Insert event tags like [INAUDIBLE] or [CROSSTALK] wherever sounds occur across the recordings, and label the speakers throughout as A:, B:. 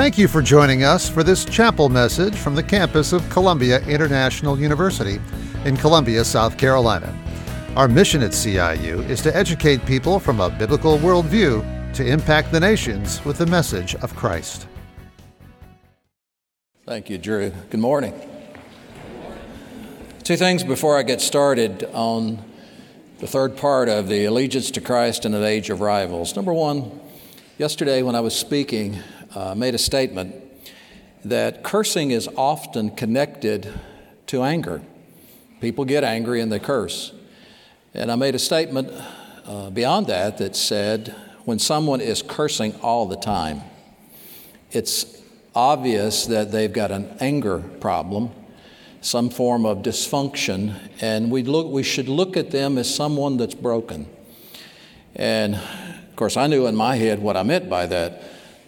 A: Thank you for joining us for this chapel message from the campus of Columbia International University in Columbia, South Carolina. Our mission at CIU is to educate people from a biblical worldview to impact the nations with the message of Christ.
B: Thank you, Drew. Good morning. Two things before I get started on the third part of the allegiance to Christ in an age of rivals. Number one, yesterday when I was speaking, uh, made a statement that cursing is often connected to anger. People get angry and they curse. And I made a statement uh, beyond that that said when someone is cursing all the time, it's obvious that they've got an anger problem, some form of dysfunction, and we, look, we should look at them as someone that's broken. And of course, I knew in my head what I meant by that.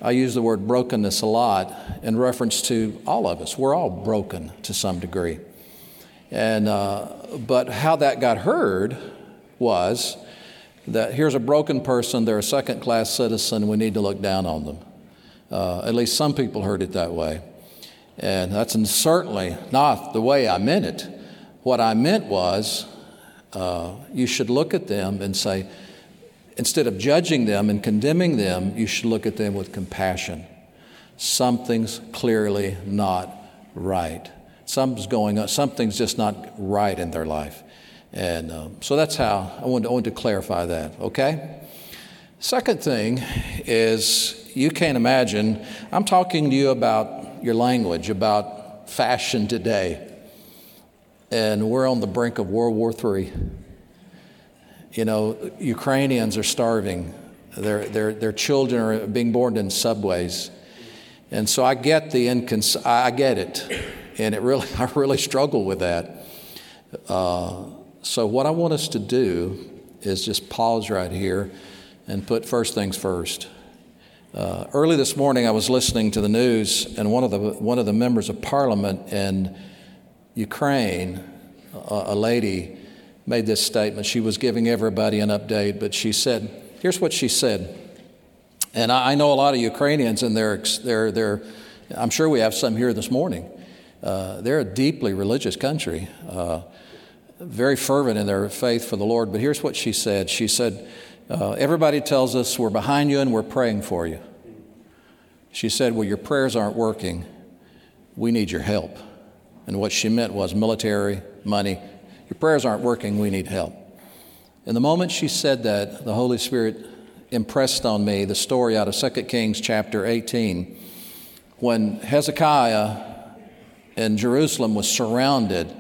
B: I use the word brokenness a lot in reference to all of us. We're all broken to some degree. And, uh, but how that got heard was that here's a broken person, they're a second class citizen, we need to look down on them. Uh, at least some people heard it that way. And that's certainly not the way I meant it. What I meant was uh, you should look at them and say, instead of judging them and condemning them, you should look at them with compassion. Something's clearly not right. Something's going on, something's just not right in their life. And um, so that's how I wanted, I wanted to clarify that, okay? Second thing is you can't imagine, I'm talking to you about your language, about fashion today. And we're on the brink of World War III. You know, Ukrainians are starving. Their, their, their children are being born in subways. And so I get the incons- I get it. And it really, [LAUGHS] I really struggle with that. Uh, so what I want us to do is just pause right here and put first things first. Uh, early this morning, I was listening to the news, and one of the, one of the members of parliament in Ukraine, a, a lady, made this statement. She was giving everybody an update, but she said, here's what she said. And I, I know a lot of Ukrainians, and they're, they're, they're, I'm sure we have some here this morning. Uh, they're a deeply religious country, uh, very fervent in their faith for the Lord. But here's what she said She said, uh, Everybody tells us we're behind you and we're praying for you. She said, Well, your prayers aren't working. We need your help. And what she meant was military, money, your prayers aren't working, we need help. And the moment she said that, the Holy Spirit impressed on me the story out of 2 Kings chapter 18 when Hezekiah in Jerusalem was surrounded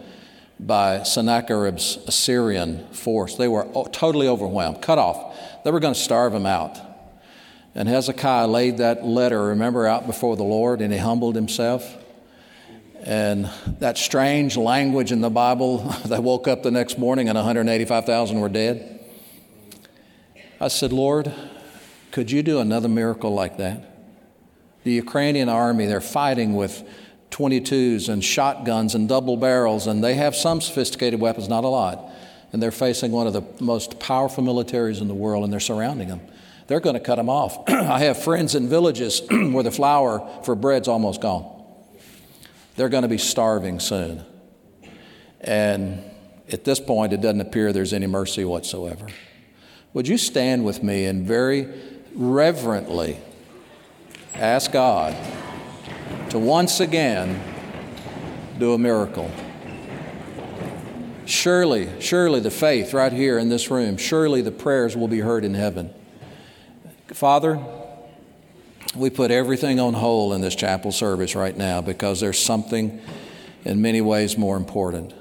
B: by Sennacherib's Assyrian force. They were totally overwhelmed, cut off. They were going to starve him out. And Hezekiah laid that letter, remember, out before the Lord, and he humbled himself. And that strange language in the Bible, [LAUGHS] they woke up the next morning and 185,000 were dead. I said, Lord, could you do another miracle like that? The Ukrainian army, they're fighting with 22s and shotguns and double barrels, and they have some sophisticated weapons, not a lot. And they're facing one of the most powerful militaries in the world, and they're surrounding them. They're going to cut them off. [CLEARS THROAT] I have friends in villages [CLEARS THROAT] where the flour for bread's almost gone. They're going to be starving soon. And at this point, it doesn't appear there's any mercy whatsoever. Would you stand with me and very reverently ask God to once again do a miracle? Surely, surely the faith right here in this room, surely the prayers will be heard in heaven. Father, we put everything on hold in this chapel service right now because there's something in many ways more important.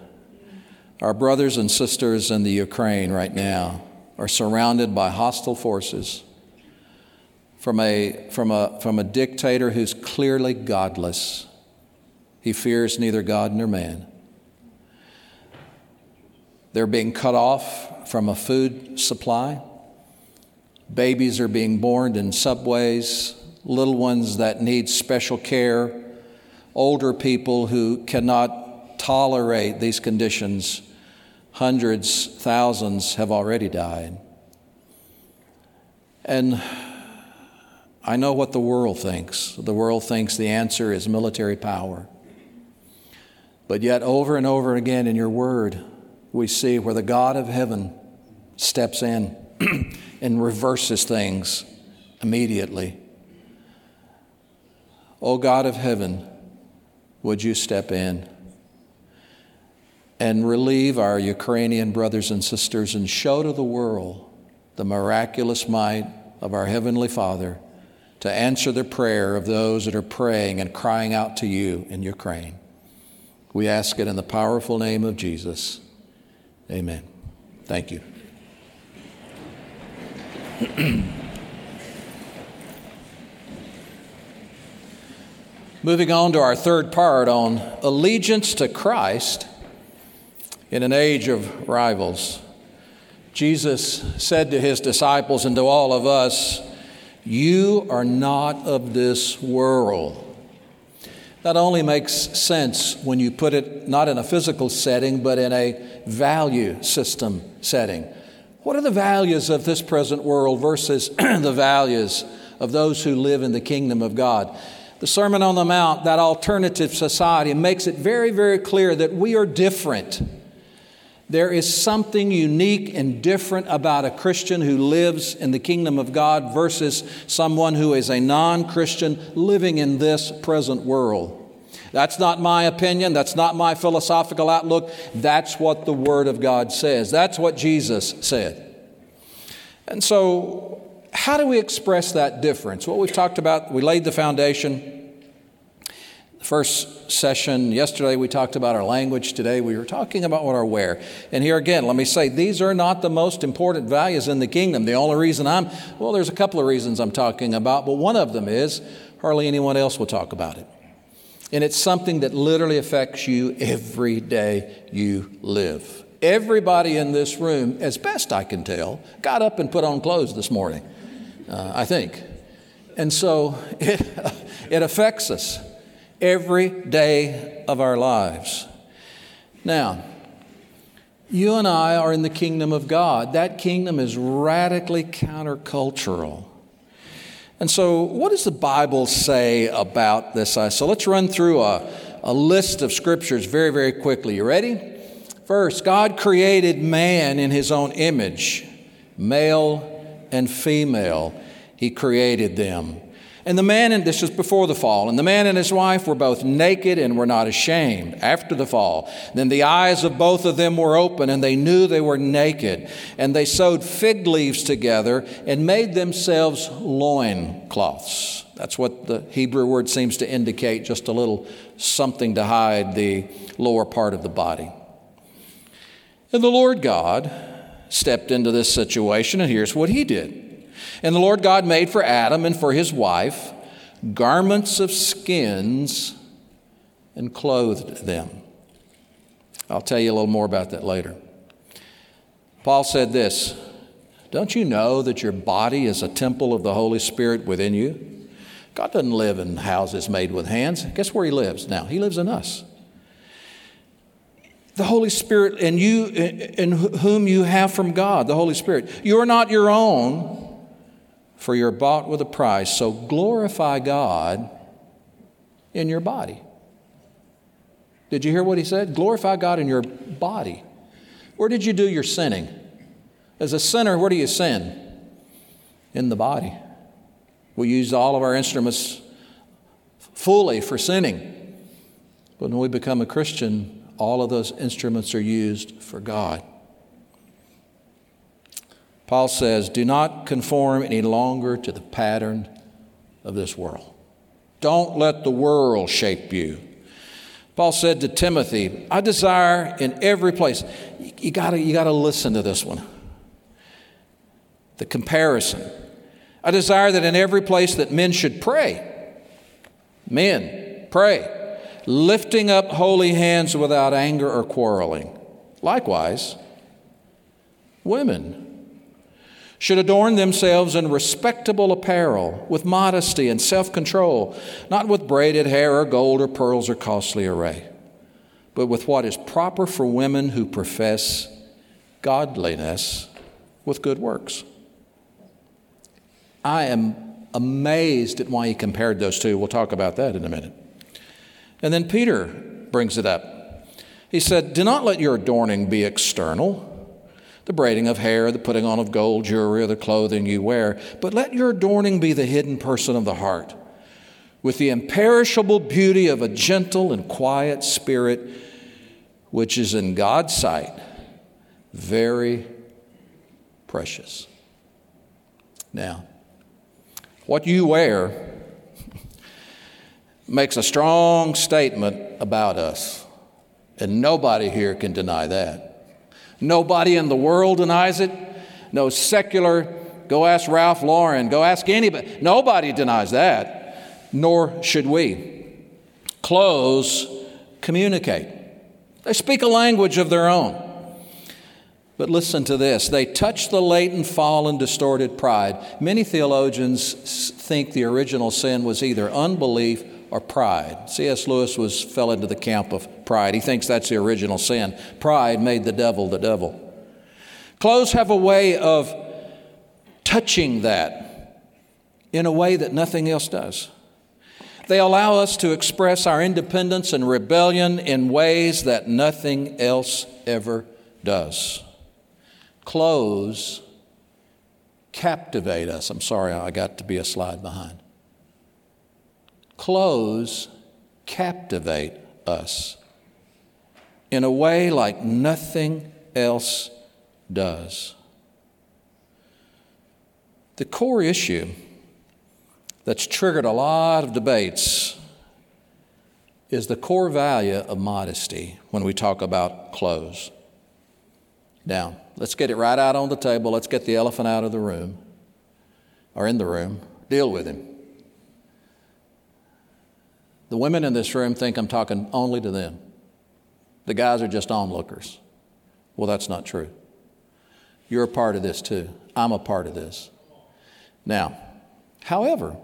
B: Our brothers and sisters in the Ukraine right now are surrounded by hostile forces from a, from a, from a dictator who's clearly godless. He fears neither God nor man. They're being cut off from a food supply. Babies are being born in subways, little ones that need special care, older people who cannot tolerate these conditions. Hundreds, thousands have already died. And I know what the world thinks. The world thinks the answer is military power. But yet, over and over again in your word, we see where the God of heaven steps in [CLEARS THROAT] and reverses things immediately. O God of heaven, would you step in and relieve our Ukrainian brothers and sisters and show to the world the miraculous might of our Heavenly Father to answer the prayer of those that are praying and crying out to you in Ukraine. We ask it in the powerful name of Jesus. Amen. Thank you. [CLEARS THROAT] Moving on to our third part on allegiance to Christ in an age of rivals. Jesus said to his disciples and to all of us, You are not of this world. That only makes sense when you put it not in a physical setting, but in a value system setting. What are the values of this present world versus [CLEARS THROAT] the values of those who live in the kingdom of God? The Sermon on the Mount, that alternative society, makes it very, very clear that we are different. There is something unique and different about a Christian who lives in the kingdom of God versus someone who is a non Christian living in this present world. That's not my opinion. That's not my philosophical outlook. That's what the Word of God says. That's what Jesus said. And so, how do we express that difference? Well, we've talked about, we laid the foundation. The first session yesterday, we talked about our language. Today, we were talking about what our wear. And here again, let me say, these are not the most important values in the kingdom. The only reason I'm, well, there's a couple of reasons I'm talking about, but one of them is hardly anyone else will talk about it. And it's something that literally affects you every day you live. Everybody in this room, as best I can tell, got up and put on clothes this morning uh, I think. And so [LAUGHS] it, it affects us every day of our lives. Now, you and I are in the kingdom of God. That kingdom is radically countercultural. And so, what does the Bible say about this? So, let's run through a, a list of scriptures very, very quickly. You ready? First, God created man in his own image, male and female, he created them. And the man, and this was before the fall, and the man and his wife were both naked and were not ashamed after the fall. Then the eyes of both of them were open, and they knew they were naked. And they sewed fig leaves together and made themselves loin cloths. That's what the Hebrew word seems to indicate, just a little something to hide the lower part of the body. And the Lord God stepped into this situation, and here's what he did. And the Lord God made for Adam and for his wife garments of skins and clothed them. I'll tell you a little more about that later. Paul said this Don't you know that your body is a temple of the Holy Spirit within you? God doesn't live in houses made with hands. Guess where He lives now? He lives in us the Holy Spirit and you in whom you have from God, the Holy Spirit. You are not your own, for you're bought with a price. So glorify God in your body. Did you hear what he said? Glorify God in your body. Where did you do your sinning? As a sinner, where do you sin? In the body. We use all of our instruments fully for sinning. But when we become a Christian, all of those instruments are used for God. Paul says, Do not conform any longer to the pattern of this world. Don't let the world shape you. Paul said to Timothy, I desire in every place, you gotta, you gotta listen to this one. The comparison. I desire that in every place that men should pray. Men, pray lifting up holy hands without anger or quarreling. Likewise, women should adorn themselves in respectable apparel, with modesty and self control, not with braided hair or gold or pearls or costly array, but with what is proper for women who profess godliness with good works. I am amazed at why he compared those two. We'll talk about that in a minute. And then Peter brings it up. He said, Do not let your adorning be external, the braiding of hair, the putting on of gold jewelry, or the clothing you wear, but let your adorning be the hidden person of the heart, with the imperishable beauty of a gentle and quiet spirit, which is in God's sight very precious. Now, what you wear makes a strong statement about us, and nobody here can deny that. Nobody in the world denies it. No secular, go ask Ralph Lauren, go ask anybody. Nobody denies that, nor should we. Clothes communicate, they speak a language of their own. But listen to this they touch the latent, fallen, distorted pride. Many theologians think the original sin was either unbelief or pride. C.S. Lewis was, fell into the camp of pride. He thinks that's the original sin. Pride made the devil the devil. Clothes have a way of touching that in a way that nothing else does. They allow us to express our independence and rebellion in ways that nothing else ever does clothes captivate us. I'm sorry, I got to be a slide behind. Clothes captivate us in a way like nothing else does. The core issue that's triggered a lot of debates is the core value of modesty when we talk about clothes. Now, let's get it right out on the table. Let's get the elephant out of the room or in the room. Deal with him. The women in this room think I'm talking only to them. The guys are just onlookers. Well, that's not true. You're a part of this too. I'm a part of this. Now, however,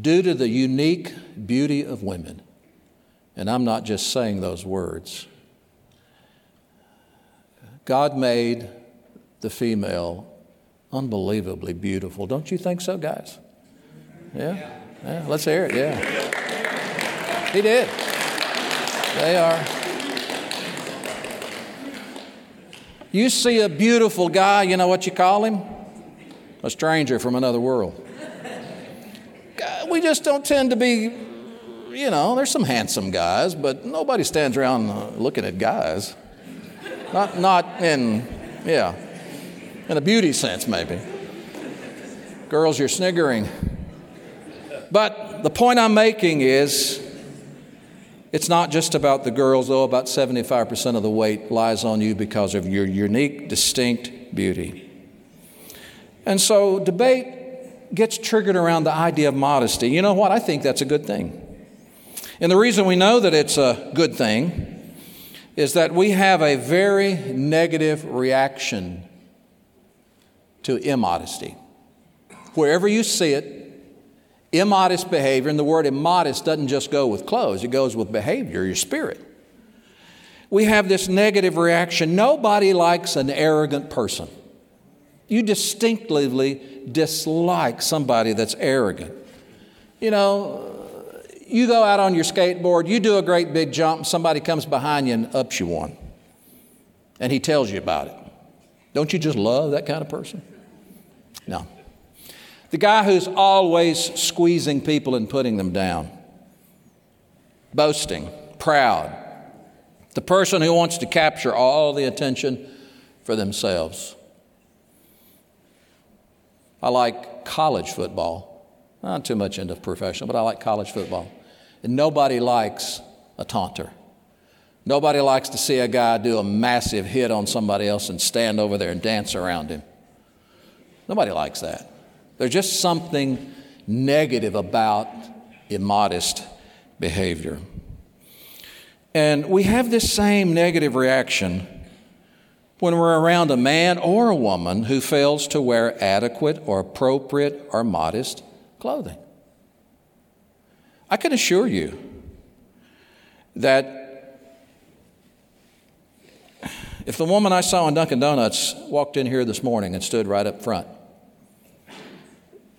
B: due to the unique beauty of women, and I'm not just saying those words, God made the female unbelievably beautiful. Don't you think so, guys? Yeah? Yeah, let's hear it, yeah. He did. They are. You see a beautiful guy, you know what you call him? A stranger from another world. We just don't tend to be, you know, there's some handsome guys, but nobody stands around uh, looking at guys. Not, not in, yeah, in a beauty sense, maybe. Girls, you're sniggering. But the point I'm making is it's not just about the girls, though, about 75% of the weight lies on you because of your unique, distinct beauty. And so debate gets triggered around the idea of modesty. You know what? I think that's a good thing. And the reason we know that it's a good thing is that we have a very negative reaction to immodesty. Wherever you see it, immodest behavior, and the word immodest doesn't just go with clothes, it goes with behavior, your spirit. We have this negative reaction. Nobody likes an arrogant person. You distinctively dislike somebody that's arrogant. You know, you go out on your skateboard, you do a great big jump, somebody comes behind you and ups you one. And he tells you about it. Don't you just love that kind of person? No. The guy who's always squeezing people and putting them down, boasting, proud. The person who wants to capture all the attention for themselves. I like college football. Not too much into professional, but I like college football. And nobody likes a taunter. Nobody likes to see a guy do a massive hit on somebody else and stand over there and dance around him. Nobody likes that. There's just something negative about immodest behavior. And we have this same negative reaction when we're around a man or a woman who fails to wear adequate or appropriate or modest clothing. I can assure you that if the woman I saw in Dunkin' Donuts walked in here this morning and stood right up front,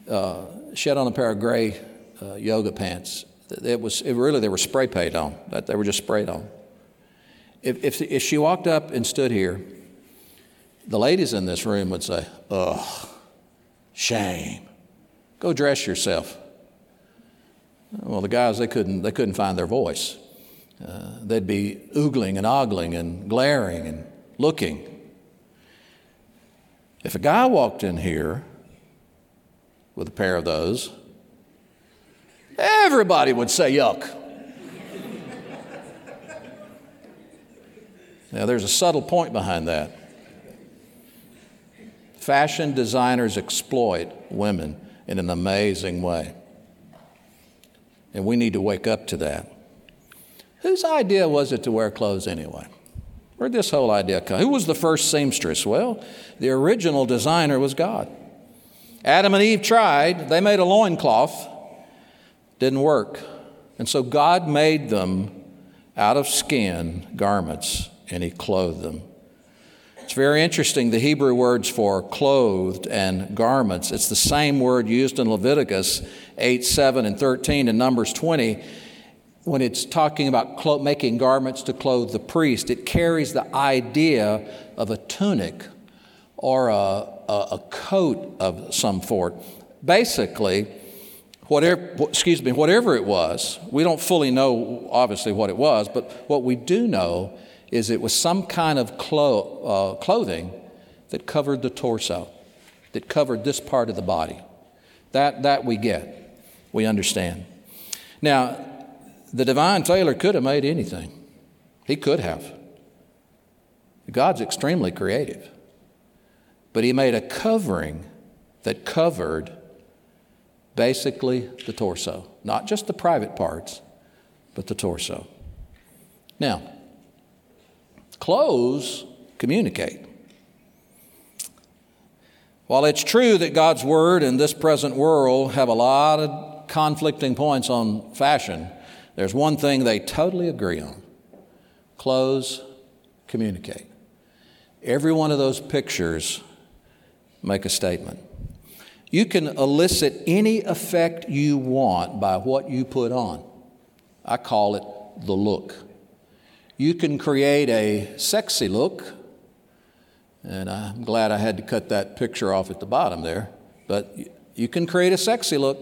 B: uh, she had on a pair of gray uh, yoga pants. It was it really they were spray paint on. They were just sprayed on. If, if if she walked up and stood here, the ladies in this room would say, "Ugh, shame. Go dress yourself." Well, the guys they couldn't they couldn't find their voice. Uh, they'd be oogling and ogling and glaring and looking. If a guy walked in here with a pair of those, everybody would say yuck. now, there's a subtle point behind that. Fashion designers exploit women in an amazing way. And we need to wake up to that. Whose idea was it to wear clothes anyway? Where'd this whole idea come? Who was the first seamstress? Well, the original designer was God. Adam and Eve tried, they made a loincloth, didn't work. And so God made them out of skin garments and He clothed them. It's very interesting, the Hebrew words for clothed and garments, it's the same word used in Leviticus 8, 7, and 13 and Numbers 20 when it's talking about clo- making garments to clothe the priest, it carries the idea of a tunic or a, a, coat of some sort. Basically, whatever, excuse me, whatever it was, we don't fully know obviously what it was, but what we do know is it was some kind of clo- uh, clothing that covered the torso, that covered this part of the body. That, that we get, we understand. Now, the divine tailor could have made anything, he could have. God's extremely creative. But he made a covering that covered basically the torso, not just the private parts, but the torso. Now, clothes communicate. While it's true that God's Word and this present world have a lot of conflicting points on fashion, there's one thing they totally agree on clothes communicate. Every one of those pictures make a statement. You can elicit any effect you want by what you put on. I call it the look. You can create a sexy look, and I'm glad I had to cut that picture off at the bottom there, but you can create a sexy look.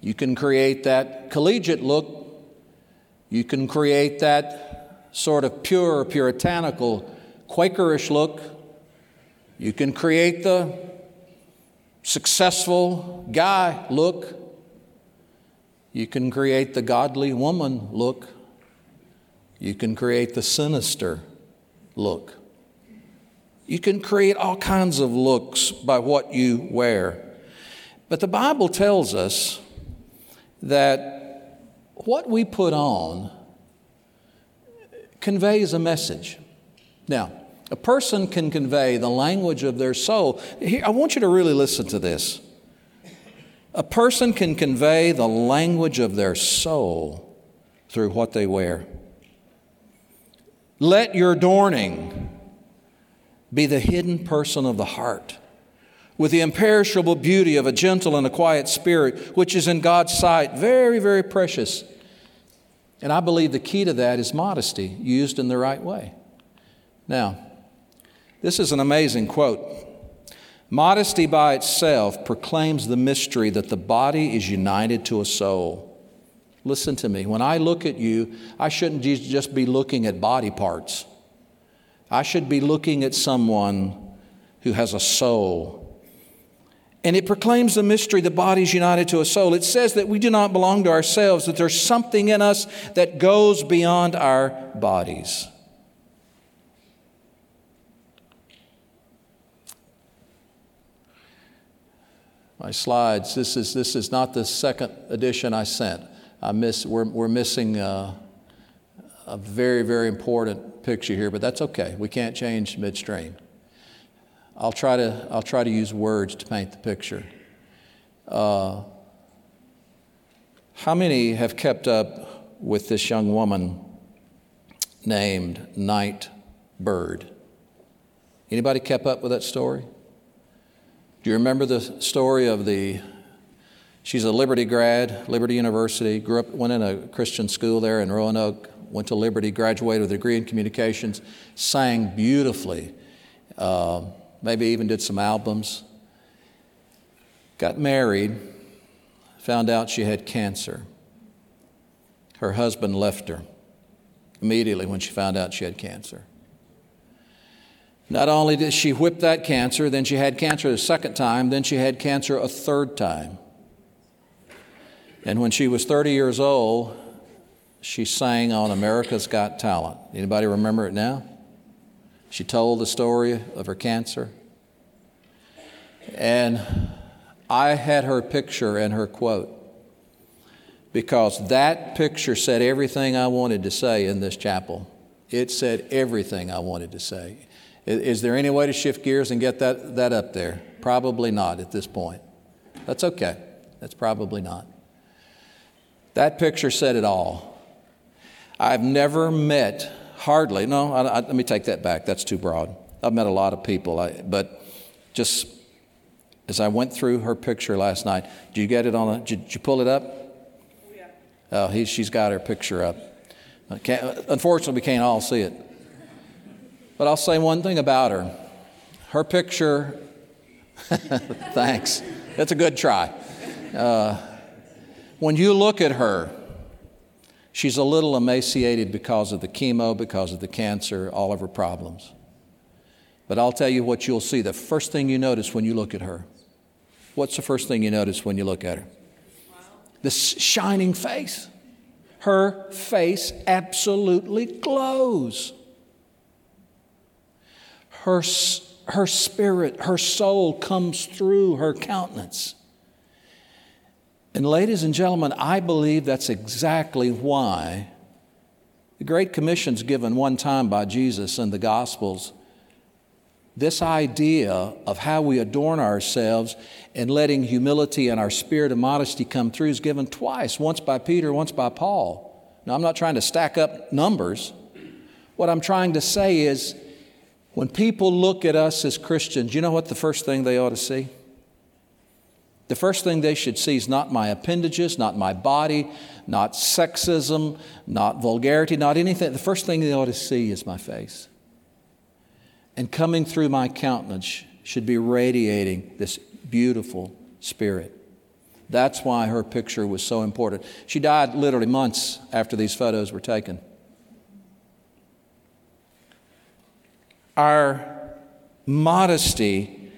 B: You can create that collegiate look. You can create that sort of pure, puritanical, Quakerish look. You can create the successful guy look. You can create the godly woman look. You can create the sinister look. You can create all kinds of looks by what you wear. But the Bible tells us that what we put on conveys a message. Now, a person can convey the language of their soul. Here, I want you to really listen to this. A person can convey the language of their soul through what they wear. Let your adorning be the hidden person of the heart with the imperishable beauty of a gentle and a quiet spirit, which is in God's sight very, very precious. And I believe the key to that is modesty, used in the right way. Now, this is an amazing quote. Modesty by itself proclaims the mystery that the body is united to a soul. Listen to me. When I look at you, I shouldn't just be looking at body parts. I should be looking at someone who has a soul and it proclaims the mystery the body is united to a soul. It says that we do not belong to ourselves, that there's something in us that goes beyond our bodies. My slides, this is, this is not the second edition I sent. I miss, we're, we're missing a, a very, very important picture here, but that's okay. We can't change midstream. I'll try to, I'll try to use words to paint the picture. Uh, how many have kept up with this young woman named Night Bird? Anybody kept up with that story? Do you remember the story of the? She's a Liberty grad, Liberty University, grew up, went in a Christian school there in Roanoke, went to Liberty, graduated with a degree in communications, sang beautifully, uh, maybe even did some albums. Got married, found out she had cancer. Her husband left her immediately when she found out she had cancer. Not only did she whip that cancer, then she had cancer a second time, then she had cancer a third time. And when she was 30 years old, she sang on America's Got Talent. Anybody remember it now? She told the story of her cancer. And I had her picture and her quote because that picture said everything I wanted to say in this chapel. It said everything I wanted to say. Is there any way to shift gears and get that, that up there? Probably not at this point. That's okay. That's probably not. That picture said it all. I've never met, hardly, no, I, I, let me take that back. That's too broad. I've met a lot of people, I, but just as I went through her picture last night, did you get it on? A, did, did you pull it up? Oh, yeah. Oh, he, she's got her picture up. unfortunately, we can't all see it. But I'll say one thing about her. Her picture, [LAUGHS] thanks. That's a good try. Uh, when you look at her, she's a little emaciated because of the chemo, because of the cancer, all of her problems. But I'll tell you what you'll see the first thing you notice when you look at her. What's the first thing you notice when you look at her? The shining face. Her face absolutely glows her, her spirit, her soul comes through her countenance. And, ladies and gentlemen, I believe that's exactly why the Great Commission's given one time by Jesus in the Gospels. This idea of how we adorn ourselves and letting humility and our spirit of modesty come through is given twice once by Peter, once by Paul. Now, I'm not trying to stack up numbers. What I'm trying to say is when people look at us as Christians, you know what the first thing they ought to see? The first thing they should see is not my appendages, not my body, not sexism, not vulgarity, not anything. The first thing they ought to see is my face. And coming through my countenance should be radiating this beautiful spirit. That's why her picture was so important. She died literally months after these photos were taken. Our modesty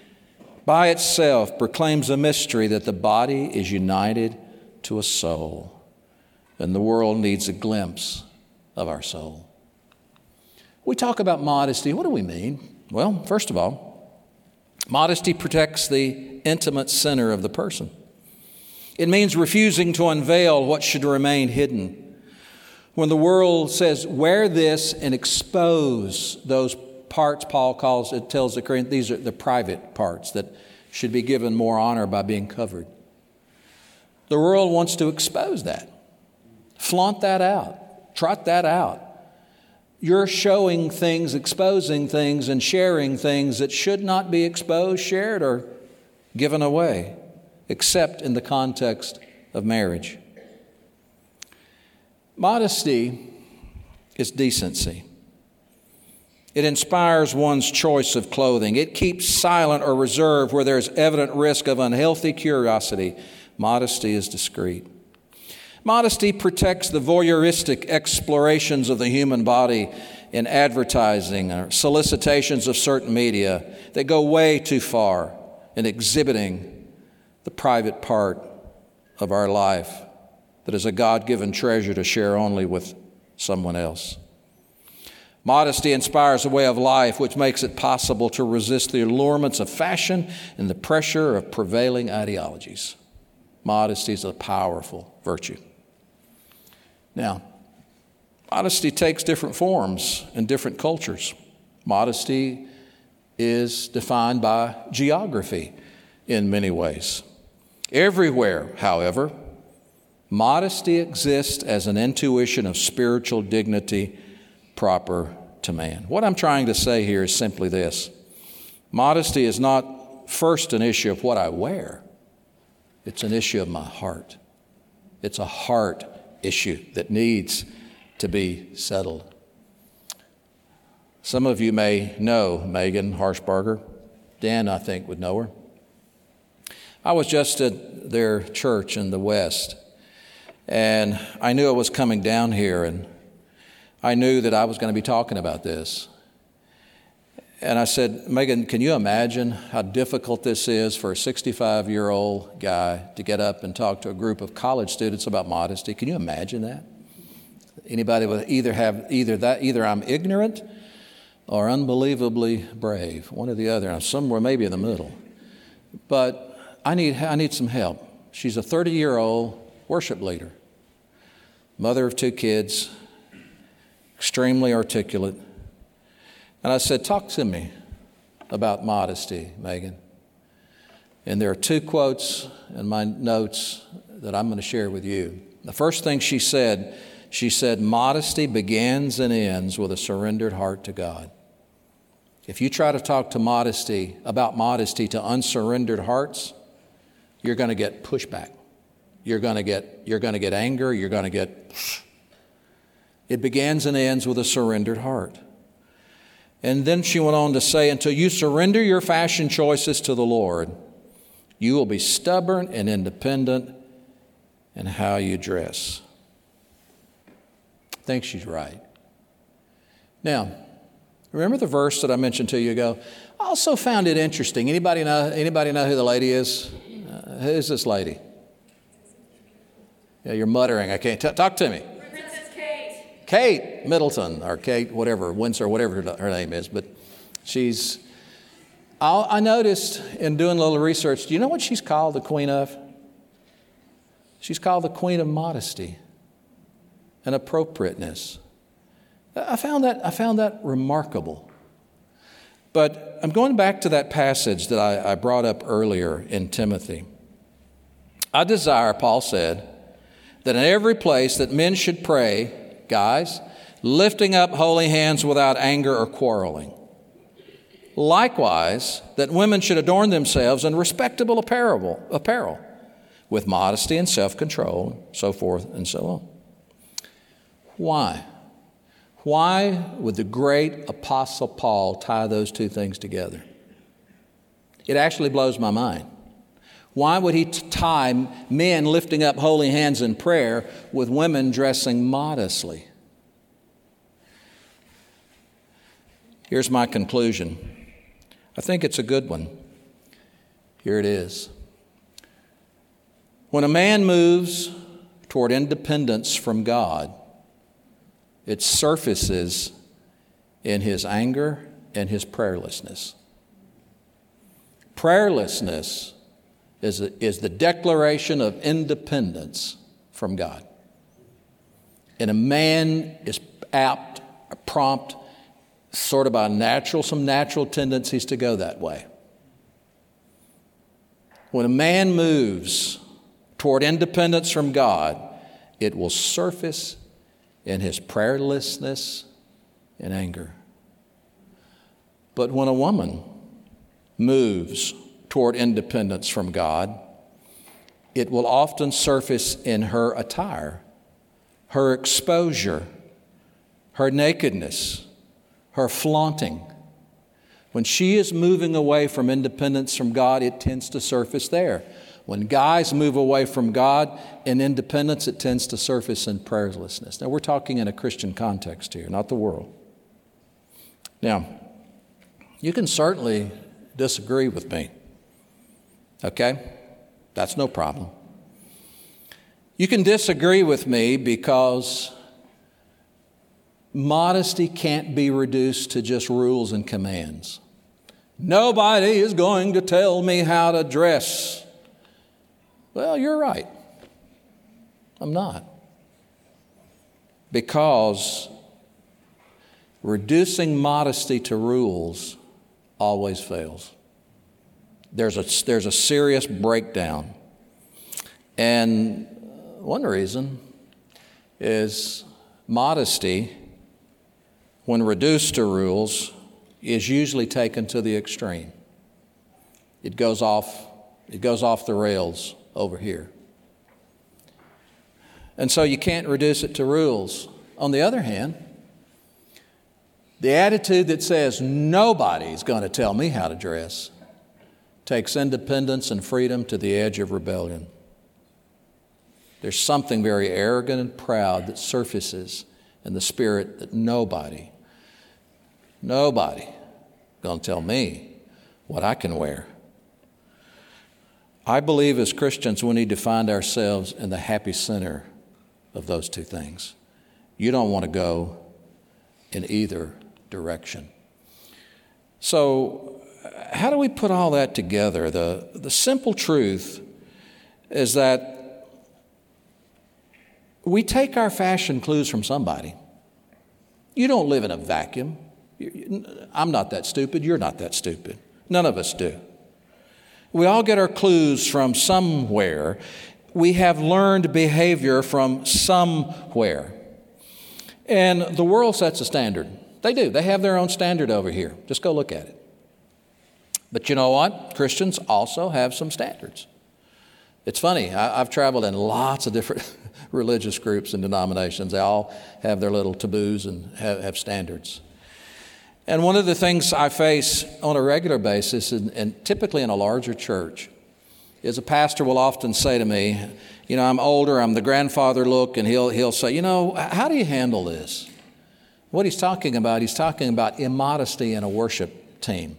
B: by itself proclaims a mystery that the body is united to a soul, and the world needs a glimpse of our soul. We talk about modesty. What do we mean? Well, first of all, modesty protects the intimate center of the person. It means refusing to unveil what should remain hidden. When the world says, wear this and expose those parts Paul calls it tells the Corinthians these are the private parts that should be given more honor by being covered. The world wants to expose that. Flaunt that out. Trot that out. You're showing things, exposing things, and sharing things that should not be exposed, shared, or given away, except in the context of marriage. Modesty is decency. It inspires one's choice of clothing. It keeps silent or reserved where there's evident risk of unhealthy curiosity. Modesty is discreet. Modesty protects the voyeuristic explorations of the human body in advertising or solicitations of certain media that go way too far in exhibiting the private part of our life that is a God given treasure to share only with someone else. Modesty inspires a way of life which makes it possible to resist the allurements of fashion and the pressure of prevailing ideologies. Modesty is a powerful virtue. Now, modesty takes different forms in different cultures. Modesty is defined by geography in many ways. Everywhere, however, modesty exists as an intuition of spiritual dignity proper to man. What I'm trying to say here is simply this modesty is not first an issue of what I wear, it's an issue of my heart. It's a heart issue that needs to be settled. Some of you may know Megan Harshbarger. Dan, I think, would know her. I was just at their church in the West, and I knew I was coming down here, and I knew that I was going to be talking about this. And I said, Megan, can you imagine how difficult this is for a 65 year old guy to get up and talk to a group of college students about modesty? Can you imagine that? Anybody would either have either that, either I'm ignorant or unbelievably brave, one or the other. I'm somewhere maybe in the middle. But I need, I need some help. She's a 30 year old worship leader, mother of two kids, extremely articulate and I said, Talk to me about modesty, Megan. And there are two quotes in my notes that I'm going to share with you. The first thing she said, she said, Modesty begins and ends with a surrendered heart to God. If you try to talk to modesty about modesty to unsurrendered hearts, you're going to get pushback. You're going to get, you're going to get anger. You're going to get. It begins and ends with a surrendered heart. And then she went on to say, Until you surrender your fashion choices to the Lord, you will be stubborn and independent in how you dress. I think she's right. Now, remember the verse that I mentioned to you ago? I also found it interesting. Anybody know, anybody know who the lady is? Uh, who's this lady? Yeah, you're muttering. I can't t- talk to me. Kate Middleton, or Kate, whatever, Windsor, whatever her name is, but she's. I noticed in doing a little research, do you know what she's called the queen of? She's called the queen of modesty and appropriateness. I found that, I found that remarkable. But I'm going back to that passage that I, I brought up earlier in Timothy. I desire, Paul said, that in every place that men should pray, guys, lifting up holy hands without anger or quarreling. Likewise, that women should adorn themselves in respectable apparel, apparel with modesty and self control, so forth and so on. Why? Why would the great Apostle Paul tie those two things together? It actually blows my mind. Why would he tie men lifting up holy hands in prayer with women dressing modestly? Here's my conclusion. I think it's a good one. Here it is. When a man moves toward independence from God, it surfaces in his anger and his prayerlessness. Prayerlessness is, is the declaration of independence from God. And a man is apt, prompt, sort of by natural, some natural tendencies to go that way. When a man moves toward independence from God, it will surface in his prayerlessness and anger. But when a woman moves toward independence from God, it will often surface in her attire, her exposure, her nakedness, her flaunting. When she is moving away from independence from God, it tends to surface there. When guys move away from God in independence, it tends to surface in prayerlessness. Now, we're talking in a Christian context here, not the world. Now, you can certainly disagree with me. Okay? That's no problem. You can disagree with me because modesty can't be reduced to just rules and commands. Nobody is going to tell me how to dress. Well, you're right. I'm not. Because reducing modesty to rules always fails there's a, there's a serious breakdown. And one reason is modesty, when reduced to rules, is usually taken to the extreme. it goes off, it goes off the rails over here. And so you can't reduce it to rules. On the other hand, the attitude that says nobody's going to tell me how to dress takes independence and freedom to the edge of rebellion. There's something very arrogant and proud that surfaces in the spirit that nobody, nobody going to tell me what I can wear. I believe as Christians we need to find ourselves in the happy center of those two things. You don't want to go in either direction. So, how do we put all that together? The, the simple truth is that we take our fashion clues from somebody. You don't live in a vacuum. I'm not that stupid. You're not that stupid. None of us do. We all get our clues from somewhere. We have learned behavior from somewhere. And the world sets a standard. They do. They have their own standard over here. Just go look at it. But you know what? Christians also have some standards. It's funny, I, have traveled in lots of different [LAUGHS] religious groups and denominations. They all have their little taboos and have, have standards. And one of the things I face on a regular basis, and, and typically in a larger church, is a pastor will often say to me, You know, I'm older, I'm the grandfather look, and he'll, he'll say, You know, how do you handle this? What he's talking about, he's talking about immodesty in a worship team.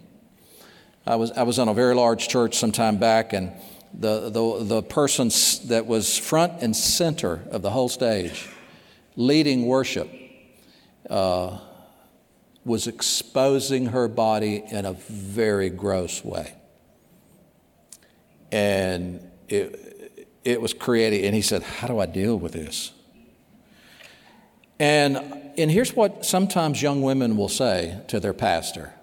B: I was, I was on a very large church some time back, and the, the, the person that was front and center of the whole stage, leading worship, uh, was exposing her body in a very gross way. And it, it was creating, and he said, How do I deal with this? And, and here's what sometimes young women will say to their pastor,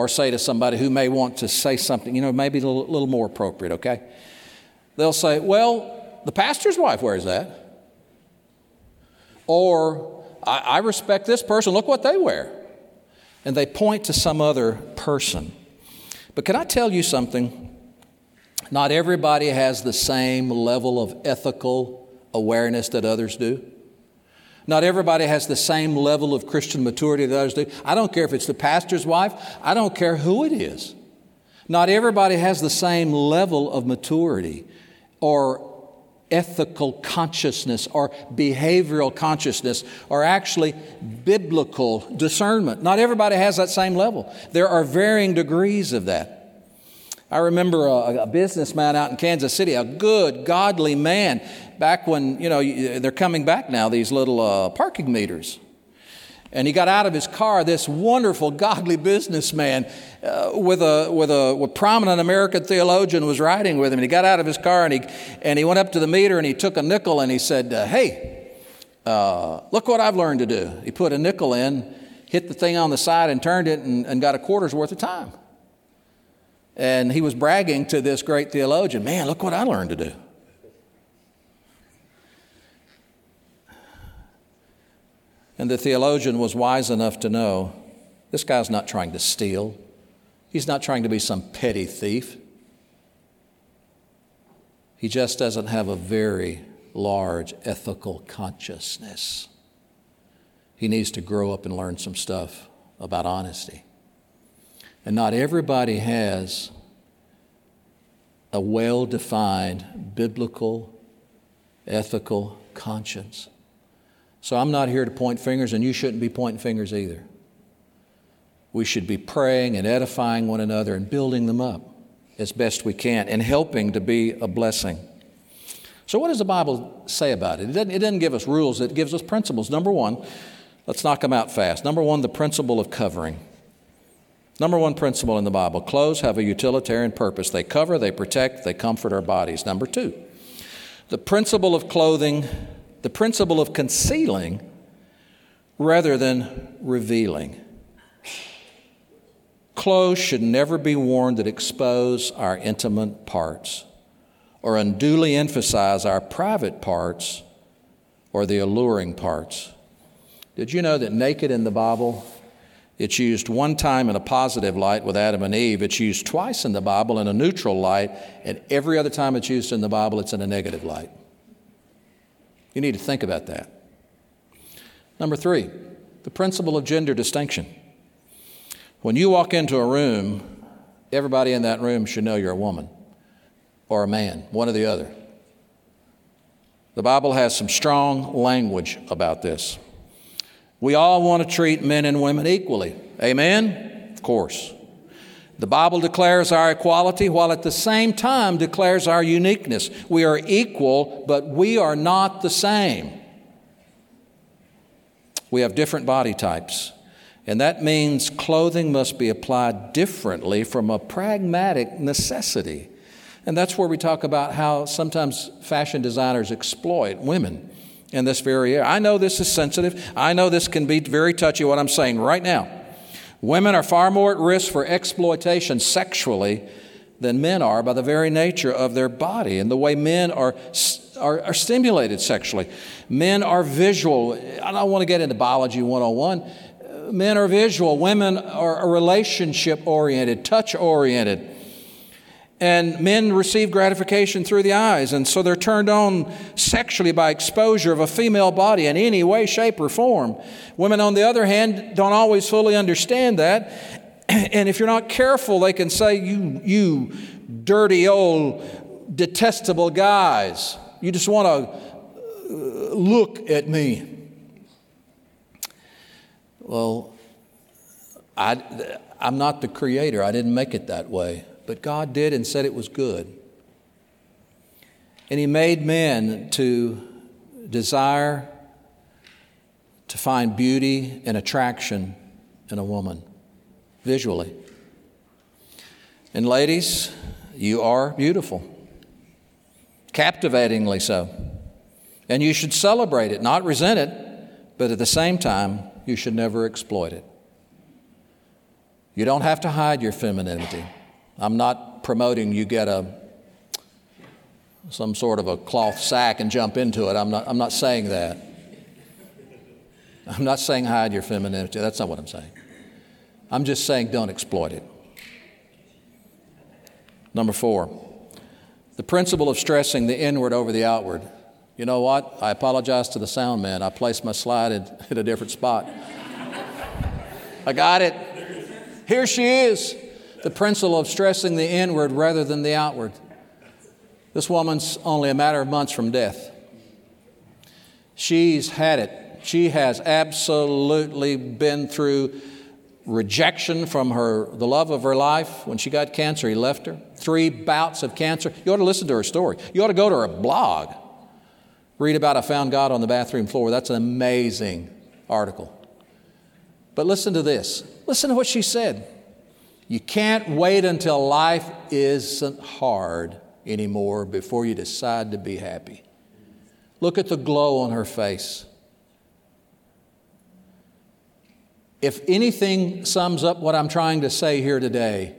B: or say to somebody who may want to say something, you know, maybe a little, little more appropriate, okay? They'll say, Well, the pastor's wife wears that. Or, I, I respect this person, look what they wear and they point to some other person. But can I tell you something? Not everybody has the same level of ethical awareness that others do. Not everybody has the same level of Christian maturity that others do. I don't care if it's the pastor's wife, I don't care who it is. Not everybody has the same level of maturity or ethical consciousness or behavioral consciousness or actually biblical discernment. Not everybody has that same level. There are varying degrees of that. I remember a, a businessman out in Kansas City, a good, godly man, back when, you know, they're coming back now, these little uh, parking meters. And he got out of his car, this wonderful, godly businessman uh, with, a, with a with prominent American theologian was riding with him. And he got out of his car and he, and he went up to the meter and he took a nickel and he said, uh, Hey, uh, look what I've learned to do. He put a nickel in, hit the thing on the side and turned it and, and got a quarter's worth of time. And he was bragging to this great theologian, Man, look what I learned to do. And the theologian was wise enough to know this guy's not trying to steal, he's not trying to be some petty thief. He just doesn't have a very large ethical consciousness. He needs to grow up and learn some stuff about honesty. And not everybody has a well defined biblical, ethical conscience. So I'm not here to point fingers, and you shouldn't be pointing fingers either. We should be praying and edifying one another and building them up as best we can and helping to be a blessing. So, what does the Bible say about it? It doesn't, it doesn't give us rules, it gives us principles. Number one, let's knock them out fast. Number one, the principle of covering. Number one principle in the Bible clothes have a utilitarian purpose. They cover, they protect, they comfort our bodies. Number two, the principle of clothing the principle of concealing rather than revealing. Clothes should never be worn that expose our intimate parts or unduly emphasize our private parts or the alluring parts. Did you know that naked in the Bible It's used one time in a positive light with Adam and Eve. It's used twice in the Bible in a neutral light, and every other time it's used in the Bible, it's in a negative light. You need to think about that. Number three, the principle of gender distinction. When you walk into a room, everybody in that room should know you're a woman or a man, one or the other. The Bible has some strong language about this. We all want to treat men and women equally. Amen? Of course. The Bible declares our equality while at the same time declares our uniqueness. We are equal, but we are not the same. We have different body types. And that means clothing must be applied differently from a pragmatic necessity. And that's where we talk about how sometimes fashion designers exploit women in this very area. I know this is sensitive. I know this can be very touchy, what I'm saying right now. Women are far more at risk for exploitation sexually than men are by the very nature of their body and the way men are, are, are stimulated sexually. Men are visual. I don't want to get into biology 101. Men are visual, women are relationship oriented, touch oriented. And men receive gratification through the eyes, and so they're turned on sexually by exposure of a female body in any way, shape, or form. Women, on the other hand, don't always fully understand that. [CLEARS THROAT] And if you're not careful, they can say, You, you dirty old detestable guys, you just want to uh, look at me. Well, I, I'm not the creator, I didn't make it that way but God did and said it was good. And He made men to desire to find beauty and attraction in a woman visually. And ladies, you are beautiful, captivatingly so. And you should celebrate it, not resent it, but at the same time, you should never exploit it. You don't have to hide your femininity. I'm not promoting you get a some sort of a cloth sack and jump into it. I'm not, I'm not saying that. I'm not saying hide your femininity. That's not what I'm saying. I'm just saying don't exploit it. Number four, the principle of stressing the inward over the outward. You know what? I apologize to the sound man. I placed my slide in, [LAUGHS] in a different spot. I got it. Here she is the principle of stressing the inward rather than the outward. This woman's only a matter of months from death. She's had it. She has absolutely been through rejection from her the love of her life. When she got cancer he left her. Three bouts of cancer. You ought to listen to her story. You ought to go to her blog. Read about i found god on the bathroom floor. That's an amazing article. But listen to this. Listen to what she said you can't wait until life isn't hard anymore before you decide to be happy. Look at the glow on her face. If anything sums up what I'm trying to say here today,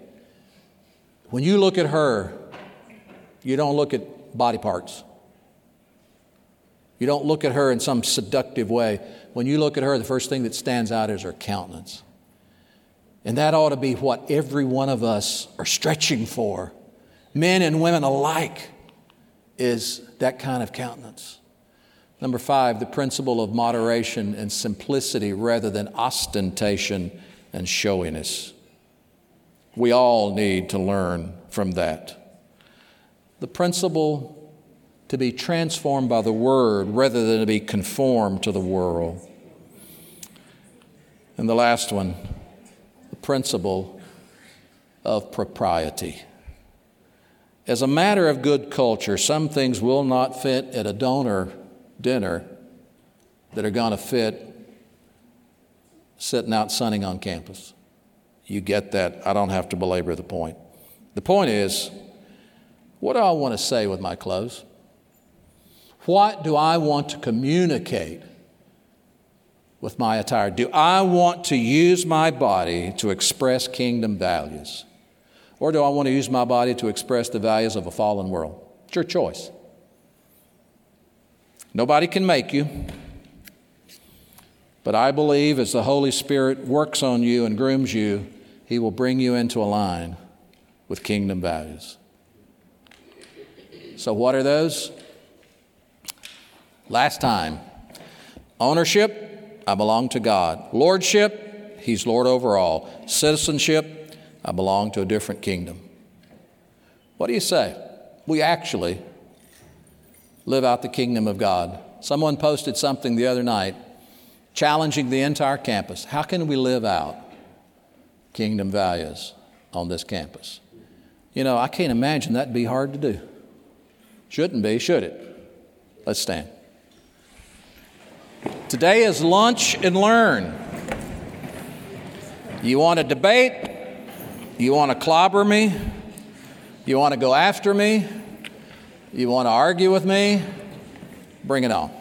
B: when you look at her, you don't look at body parts. You don't look at her in some seductive way. When you look at her, the first thing that stands out is her countenance. And that ought to be what every one of us are stretching for, men and women alike, is that kind of countenance. Number five, the principle of moderation and simplicity rather than ostentation and showiness. We all need to learn from that. The principle to be transformed by the Word rather than to be conformed to the world. And the last one, principle of propriety. As a matter of good culture, some things will not fit at a donor dinner that are going to fit sitting out sunning on campus. You get that. I don't have to belabor the point. The point is, what do I want to say with my clothes? What do I want to communicate with my attire? Do I want to use my body to express kingdom values? Or do I want to use my body to express the values of a fallen world? It's your choice. Nobody can make you. But I believe as the Holy Spirit works on you and grooms you, He will bring you into a line with kingdom values. So, what are those? Last time ownership, I belong to God. Lordship, He's Lord over all. Citizenship, I belong to a different kingdom. What do you say? We actually live out the kingdom of God. Someone posted something the other night challenging the entire campus. How can we live out kingdom values on this campus? You know, I can't imagine that'd be hard to do. Shouldn't be, should it? Let's stand. Today is lunch and learn. You want to debate? You want to clobber me? You want to go after me? You want to argue with me? Bring it on.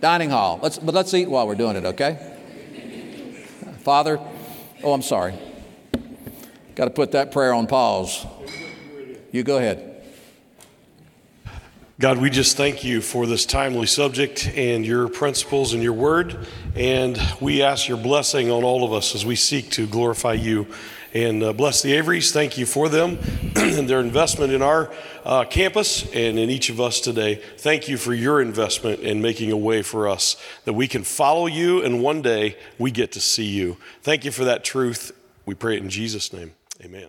B: Dining hall. Let's, but let's eat while we're doing it, okay? Father, oh, I'm sorry. Got to put that prayer on pause. You go ahead.
C: God, we just thank you for this timely subject and your principles and your word. And we ask your blessing on all of us as we seek to glorify you. And uh, bless the Averys. Thank you for them [CLEARS THROAT] and their investment in our uh, campus and in each of us today. Thank you for your investment in making a way for us that we can follow you and one day we get to see you. Thank you for that truth. We pray it in Jesus' name. Amen.